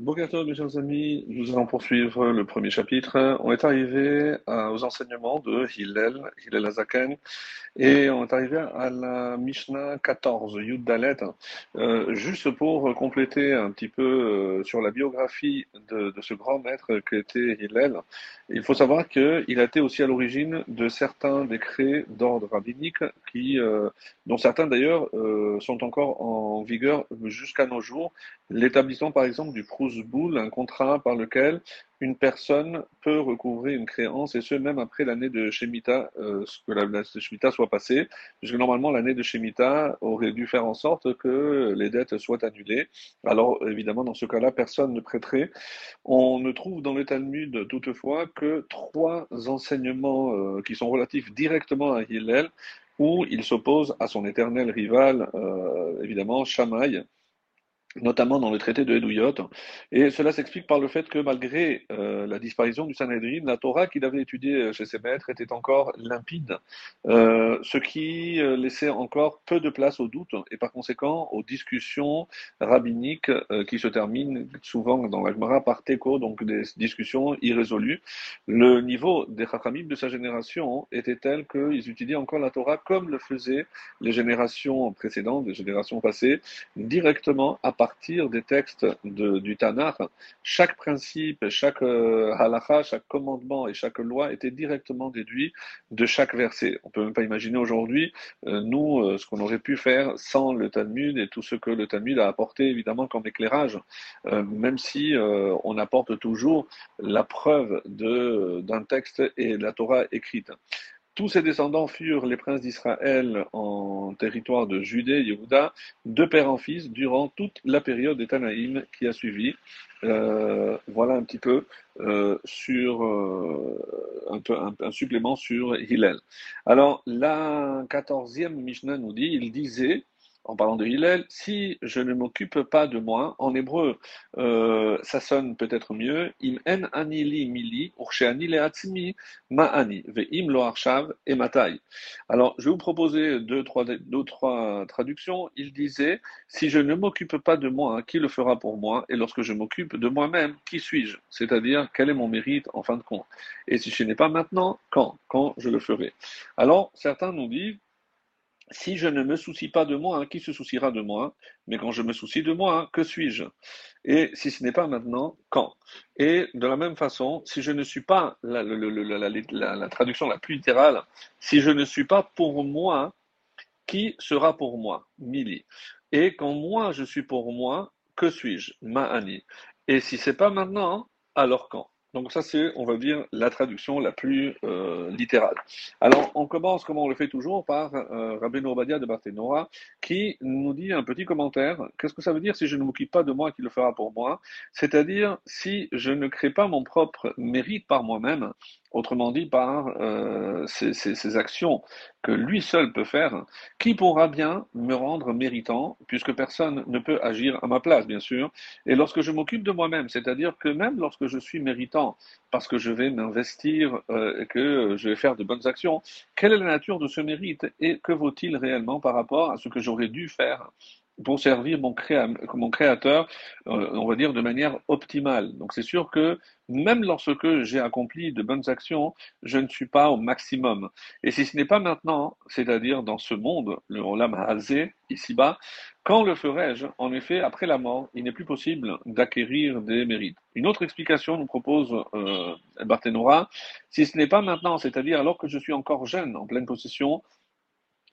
Bokertov, mes chers amis, nous allons poursuivre le premier chapitre. On est arrivé à- aux enseignements de Hillel, Hillel Azaken, et on est arrivé à la Mishnah 14, Yud Dalet. Euh, juste pour compléter un petit peu euh, sur la biographie de, de ce grand maître qu'était Hillel, il faut savoir qu'il a été aussi à l'origine de certains décrets d'ordre rabbinique, qui, euh, dont certains d'ailleurs euh, sont encore en vigueur jusqu'à nos jours. L'établissement, par exemple, du Prousboul, un contrat par lequel une personne peut recouvrer une créance, et ce, même après l'année de Shemitah, euh, que la, la Shemitah soit passée, puisque normalement, l'année de Shemitah aurait dû faire en sorte que les dettes soient annulées. Alors, évidemment, dans ce cas-là, personne ne prêterait. On ne trouve dans le Talmud, toutefois, que trois enseignements euh, qui sont relatifs directement à Hillel, où il s'oppose à son éternel rival, euh, évidemment, Shammai, notamment dans le traité de Edouyot. Et cela s'explique par le fait que malgré euh, la disparition du Sanhedrin, la Torah qu'il avait étudiée chez ses maîtres était encore limpide, euh, ce qui euh, laissait encore peu de place au doute et par conséquent aux discussions rabbiniques qui se terminent souvent dans la Gemara par Teko, donc des discussions irrésolues. Le niveau des Chachamim de sa génération était tel qu'ils étudiaient encore la Torah comme le faisaient les générations précédentes, les générations passées, directement à partir des textes du Tanakh. Chaque principe, chaque euh, halakha, chaque commandement et chaque loi était directement déduit de chaque verset. On peut même pas imaginer aujourd'hui, euh, nous, euh, ce qu'on aurait pu faire sans le Talmud et tout ce que le Talmud a apporté évidemment comme éclairage, même si on apporte toujours la preuve d'un texte et de la Torah écrite. Tous ses descendants furent les princes d'Israël en territoire de Judée, Yehuda, de père en fils, durant toute la période des Tanaïm qui a suivi. Euh, voilà un petit peu euh, sur euh, un, peu, un, un supplément sur Hillel. Alors, la quatorzième Mishnah nous dit, il disait, en parlant de Hillel, si je ne m'occupe pas de moi, en hébreu, euh, ça sonne peut-être mieux, im en ani li mili, ve'im lo arshav et matai. Alors, je vais vous proposer deux, trois, deux, trois traductions. Il disait, si je ne m'occupe pas de moi, qui le fera pour moi? Et lorsque je m'occupe de moi-même, qui suis-je? C'est-à-dire, quel est mon mérite en fin de compte? Et si ce n'est pas maintenant, quand? Quand je le ferai? Alors, certains nous disent, si je ne me soucie pas de moi, qui se souciera de moi Mais quand je me soucie de moi, que suis-je? Et si ce n'est pas maintenant, quand? Et de la même façon, si je ne suis pas, la, la traduction la plus littérale, si je ne suis pas pour moi, qui sera pour moi? Mili. Et quand moi je suis pour moi, que suis-je? Ma'ani. Et si c'est pas maintenant, alors quand? Donc ça, c'est, on va dire, la traduction la plus euh, littérale. Alors, on commence, comme on le fait toujours, par euh, Rabbeinu Obadia de Barthénora, qui nous dit un petit commentaire. Qu'est-ce que ça veut dire si je ne m'occupe pas de moi, qui le fera pour moi? C'est-à-dire, si je ne crée pas mon propre mérite par moi-même, autrement dit par euh, ces, actions que lui seul peut faire, qui pourra bien me rendre méritant, puisque personne ne peut agir à ma place, bien sûr. Et lorsque je m'occupe de moi-même, c'est-à-dire que même lorsque je suis méritant, parce que je vais m'investir euh, et que je vais faire de bonnes actions, quelle est la nature de ce mérite et que vaut-il réellement par rapport à ce que j'aurais dû faire? Pour servir mon, créa, mon créateur, euh, on va dire, de manière optimale. Donc c'est sûr que même lorsque j'ai accompli de bonnes actions, je ne suis pas au maximum. Et si ce n'est pas maintenant, c'est-à-dire dans ce monde, le Olam Hazé, ici-bas, quand le ferai-je? En effet, après la mort, il n'est plus possible d'acquérir des mérites. Une autre explication nous propose euh, Barthénora, si ce n'est pas maintenant, c'est-à-dire alors que je suis encore jeune, en pleine possession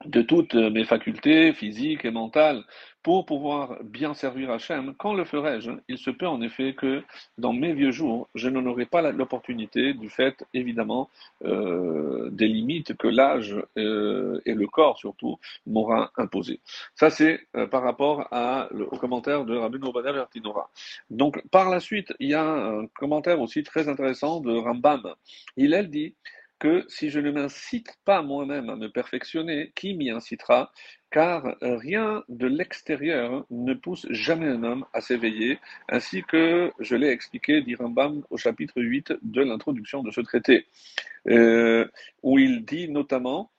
de toutes mes facultés physiques et mentales pour pouvoir bien servir Hachem, quand le ferai-je? Il se peut en effet que dans mes vieux jours, je n'en aurai pas l'opportunité du fait, évidemment, euh, des limites que l'âge euh, et le corps surtout m'aura imposé. Ça, c'est euh, par rapport à, le, au commentaire de Rabbi Obadiah Vertinora. Donc, par la suite, il y a un commentaire aussi très intéressant de Rambam. Il, elle dit que si je ne m'incite pas moi-même à me perfectionner, qui m'y incitera? Car rien de l'extérieur ne pousse jamais un homme à s'éveiller, ainsi que je l'ai expliqué, dit Rambam, au chapitre 8 de l'introduction de ce traité, euh, où il dit notamment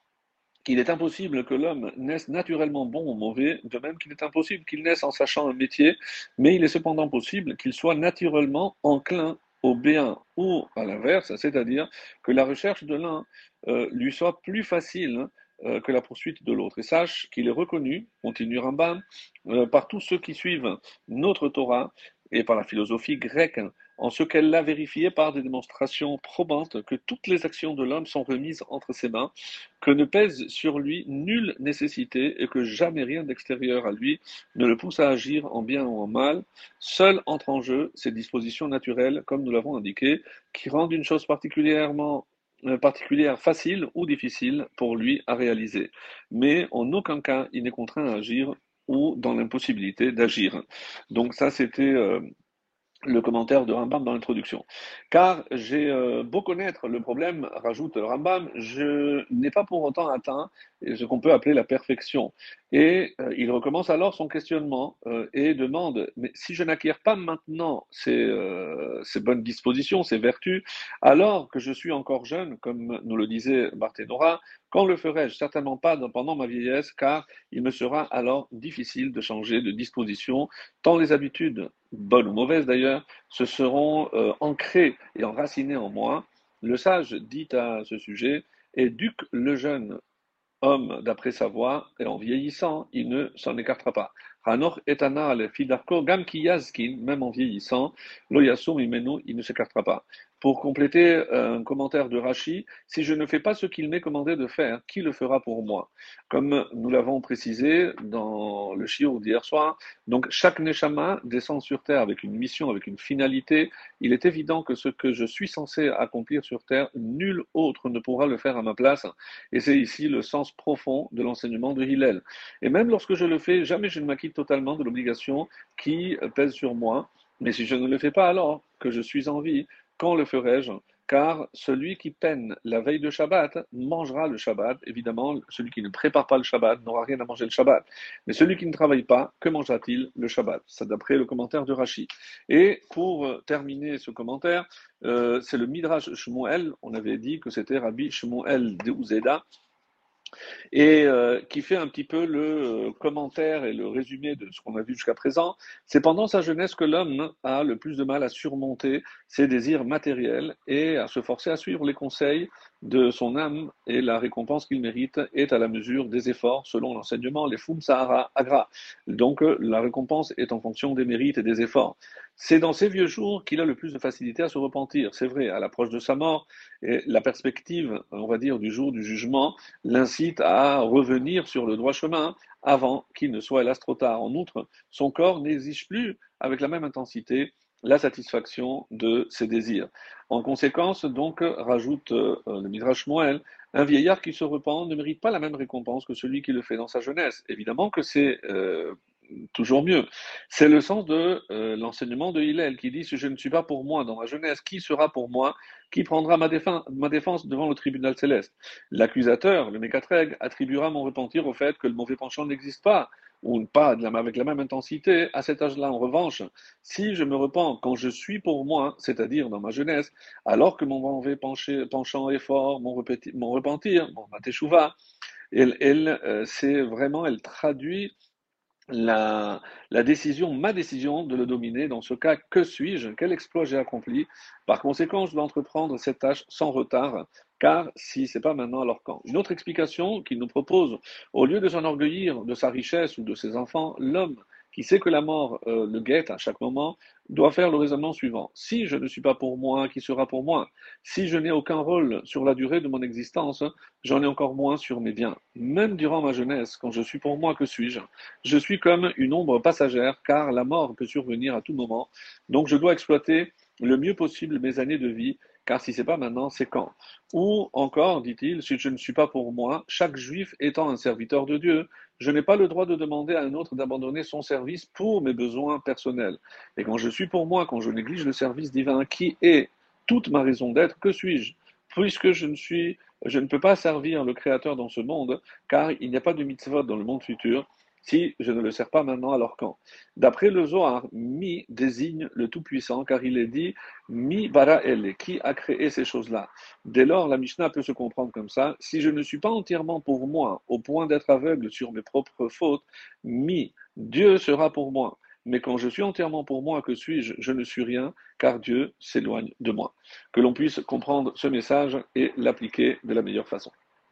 qu'il est impossible que l'homme naisse naturellement bon ou mauvais, de même qu'il est impossible qu'il naisse en sachant un métier, mais il est cependant possible qu'il soit naturellement enclin au bien ou à l'inverse, c'est-à-dire que la recherche de l'un euh, lui soit plus facile euh, que la poursuite de l'autre. Et sache qu'il est reconnu, continue Rambam, euh, par tous ceux qui suivent notre Torah et par la philosophie grecque en ce qu'elle l'a vérifié par des démonstrations probantes que toutes les actions de l'homme sont remises entre ses mains, que ne pèse sur lui nulle nécessité et que jamais rien d'extérieur à lui ne le pousse à agir en bien ou en mal. Seul entre en jeu ses dispositions naturelles, comme nous l'avons indiqué, qui rendent une chose particulièrement euh, particulière facile ou difficile pour lui à réaliser. Mais en aucun cas il n'est contraint à agir ou dans l'impossibilité d'agir. Donc ça, c'était euh, le commentaire de Rambam dans l'introduction. Car j'ai euh, beau connaître le problème, rajoute Rambam, je n'ai pas pour autant atteint ce qu'on peut appeler la perfection. Et euh, il recommence alors son questionnement euh, et demande, mais si je n'acquiers pas maintenant ces, bonnes dispositions, ces vertus, alors que je suis encore jeune, comme nous le disait Barthénora, quand le ferai-je? Certainement pas pendant ma vieillesse, car il me sera alors difficile de changer de disposition, tant les habitudes, bonnes ou mauvaises d'ailleurs, se seront euh, ancrées et enracinées en moi. Le sage dit à ce sujet, éduque le jeune homme d'après sa voix, et en vieillissant, il ne s'en écartera pas. Hanor etana le gam même en vieillissant, loyasum imenu, il ne s'écartera pas. Pour compléter euh, un commentaire de Rachi, si je ne fais pas ce qu'il m'est commandé de faire, qui le fera pour moi? Comme nous l'avons précisé dans le shiur d'hier soir, donc chaque neshama descend sur terre avec une mission, avec une finalité. Il est évident que ce que je suis censé accomplir sur terre, nul autre ne pourra le faire à ma place. Et c'est ici le sens profond de l'enseignement de Hillel. Et même lorsque je le fais, jamais je ne m'acquitte totalement de l'obligation qui pèse sur moi. Mais si je ne le fais pas alors que je suis en vie, quand le ferai-je? Car celui qui peine la veille de Shabbat mangera le Shabbat. Évidemment, celui qui ne prépare pas le Shabbat n'aura rien à manger le Shabbat. Mais celui qui ne travaille pas, que mangera-t-il le Shabbat? C'est d'après le commentaire de Rashi. Et pour euh, terminer ce commentaire, euh, c'est le Midrash Shmuel. On avait dit que c'était Rabbi Shmuel de Uzeda et euh, qui fait un petit peu le euh, commentaire et le résumé de ce qu'on a vu jusqu'à présent. C'est pendant sa jeunesse que l'homme a le plus de mal à surmonter ses désirs matériels et à se forcer à suivre les conseils de son âme et la récompense qu'il mérite est à la mesure des efforts selon l'enseignement, les Fum Sahara Agra. Donc euh, la récompense est en fonction des mérites et des efforts. C'est dans ces vieux jours qu'il a le plus de facilité à se repentir. C'est vrai, à l'approche de sa mort, et la perspective, on va dire, du jour du jugement l'incite à revenir sur le droit chemin avant qu'il ne soit hélas trop tard. En outre, son corps n'exige plus avec la même intensité la satisfaction de ses désirs. En conséquence, donc, rajoute euh, le Midrash Moël, un vieillard qui se repent ne mérite pas la même récompense que celui qui le fait dans sa jeunesse. Évidemment que c'est euh, toujours mieux. C'est le sens de euh, l'enseignement de Hillel qui dit si je ne suis pas pour moi dans ma jeunesse, qui sera pour moi Qui prendra ma, défense, devant le tribunal céleste? L'accusateur, le Mécatreg, attribuera mon repentir au fait que le mauvais penchant n'existe pas ou pas avec la même intensité à cet âge-là. En revanche, si je me repens quand je suis pour moi, c'est-à-dire dans ma jeunesse, alors que mon mauvais penchant est fort, mon, repentir, mon elle, elle euh, c'est vraiment, elle traduit la, décision, ma décision de le dominer. Dans ce cas, que suis-je? Quel exploit j'ai accompli? Par conséquent, je dois entreprendre cette tâche sans retard, car si c'est pas maintenant, alors quand? Une autre explication qu'il nous propose, au lieu de s'enorgueillir de sa richesse ou de ses enfants, l'homme qui sait que la mort euh, le guette à chaque moment, doit faire le raisonnement suivant. Si je ne suis pas pour moi, qui sera pour moi? Si je n'ai aucun rôle sur la durée de mon existence, j'en ai encore moins sur mes biens. Même durant ma jeunesse, quand je suis pour moi, que suis-je? Je suis comme une ombre passagère, car la mort peut survenir à tout moment. Donc je dois exploiter le mieux possible mes années de vie car si c'est pas maintenant, c'est quand Ou encore, dit-il, si je ne suis pas pour moi, chaque juif étant un serviteur de Dieu, je n'ai pas le droit de demander à un autre d'abandonner son service pour mes besoins personnels. Et quand je suis pour moi, quand je néglige le service divin qui est toute ma raison d'être, que suis-je? Puisque je ne je ne peux pas servir le Créateur dans ce monde, car il n'y a pas de mitzvot dans le monde futur, Si je ne le sers pas maintenant, alors quand D'après le Zohar, Mi désigne le Tout-Puissant, car il est dit Mi bara elle, qui a créé ces choses-là. Dès lors, la Mishnah peut se comprendre comme ça. Si je ne suis pas entièrement pour moi, au point d'être aveugle sur mes propres fautes, Mi, Dieu sera pour moi. Mais quand je suis entièrement pour moi, que suis-je? Je ne suis rien, car Dieu s'éloigne de moi. Que l'on puisse comprendre ce message et l'appliquer de la meilleure façon.